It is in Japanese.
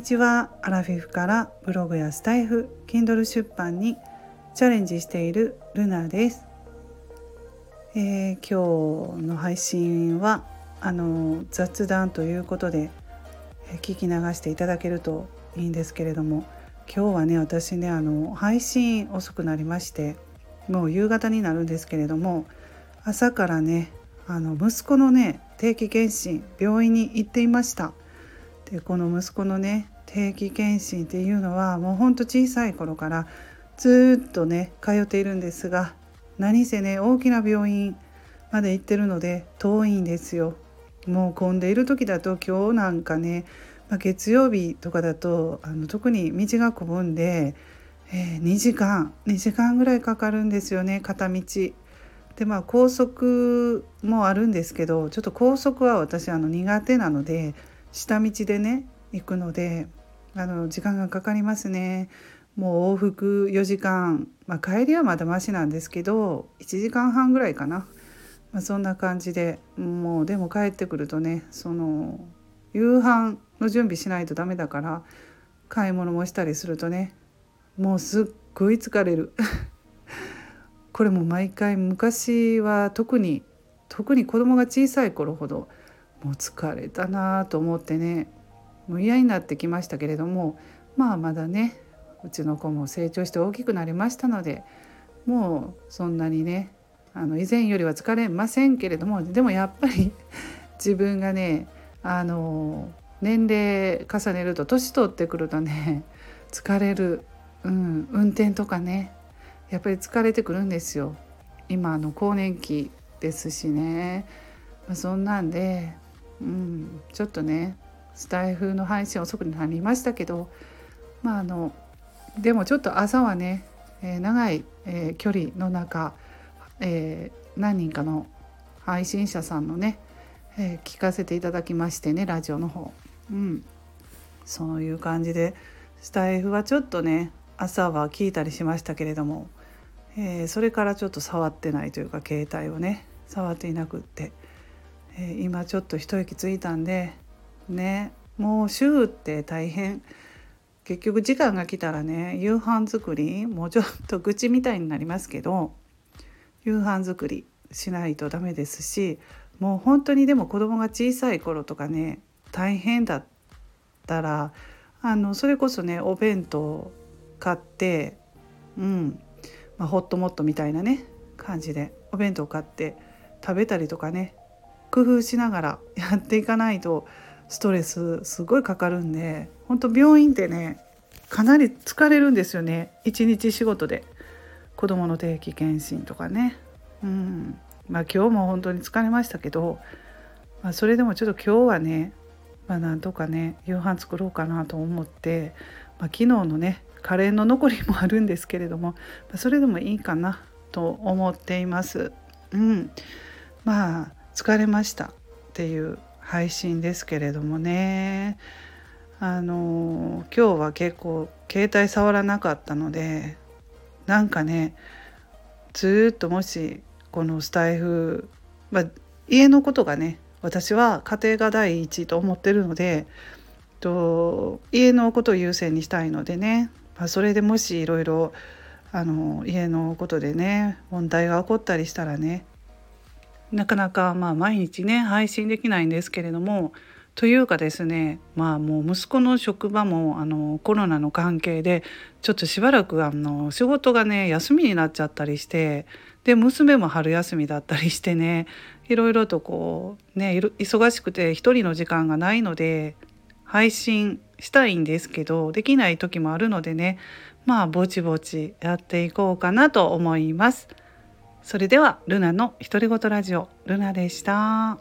にちは。アラフィフからブログやスタイフ Kindle 出版にチャレンジしているルナです、えー、今日の配信はあの雑談ということで、え聞き流していただけるといいんですけれども今日はね私ねあの配信遅くなりましてもう夕方になるんですけれども朝からねあの息子のね定期検診病院に行っていました。でこの息子のね定期検診っていうのはもうほんと小さい頃からずっとね通っているんですが何せね大きな病院まで行ってるので遠いんですよ。もう混んでいる時だと今日なんかね、まあ、月曜日とかだとあの特に道が混むんで、えー、2時間2時間ぐらいかかるんですよね片道。でまあ高速もあるんですけどちょっと高速は私あの苦手なので下道でね行くのであの時間がかかりますね。もう往復4時間、まあ、帰りはまだマシなんですけど1時間半ぐらいかな、まあ、そんな感じで。もうでも帰ってくるとねその夕飯の準備しないとダメだから買い物もしたりするとねもうすっごい疲れる。これも毎回昔は特に特に子供が小さい頃ほどもう疲れたなと思ってねもう嫌になってきましたけれどもまあまだねうちの子も成長して大きくなりましたのでもうそんなにねあの以前よりは疲れませんけれどもでもやっぱり 自分がねあの年齢重ねると年取ってくるとね疲れる、うん、運転とかねやっぱり疲れてくるんですよ。今あの更年期ですしね、まあ、そんなんで、うん、ちょっとねスタイフの配信遅くなりましたけどまああのでもちょっと朝はね、えー、長い、えー、距離の中、えー、何人かの配信者さんのね、え聞かせていただきましてねラジオの方。うん。そういう感じでスタイフはちょっとね朝は聞いたりしましたけれども、えそれからちょっと触ってないというか携帯をね触っていなくって、え今ちょっと一息ついたんでねもう週って大変。結局時間が来たらね夕飯作りもうちょっと愚痴みたいになりますけど夕飯作りしないとダメですしもう本当にでも子供が小さい頃とかね大変だったらあのそれこそねお弁当買ってうん、まあ、ホットモットみたいなね感じでお弁当買って食べたりとかね工夫しながらやっていかないとストレスすごいかかるんで本当病院ってねかなり疲れるんですよね。一日仕事で。子どもの定期検診とかね。うん。まあ今日も本当に疲れましたけど、まあ、それでもちょっと今日はねまあなんとかね夕飯作ろうかなと思って、まあ、昨日のねカレーの残りもあるんですけれども、まあ、それでもいいかなと思っています。うん、まあ疲れましたっていう配信ですけれどもね。あの今日は結構携帯触らなかったのでなんかねずっともしこのスタイフ、まあ、家のことがね私は家庭が第一と思ってるのでと家のことを優先にしたいのでね、まあ、それでもしいろいろ家のことでね問題が起こったりしたらねなかなかまあ毎日ね配信できないんですけれどもというかですねまあもう息子の職場もあのコロナの関係でちょっとしばらくあの仕事がね休みになっちゃったりしてで娘も春休みだったりしてねいろいろとこうね忙しくて一人の時間がないので配信したいんですけどできない時もあるのでねまあぼちぼちやっていこうかなと思います。それではルナの独り言ラジオルナでした。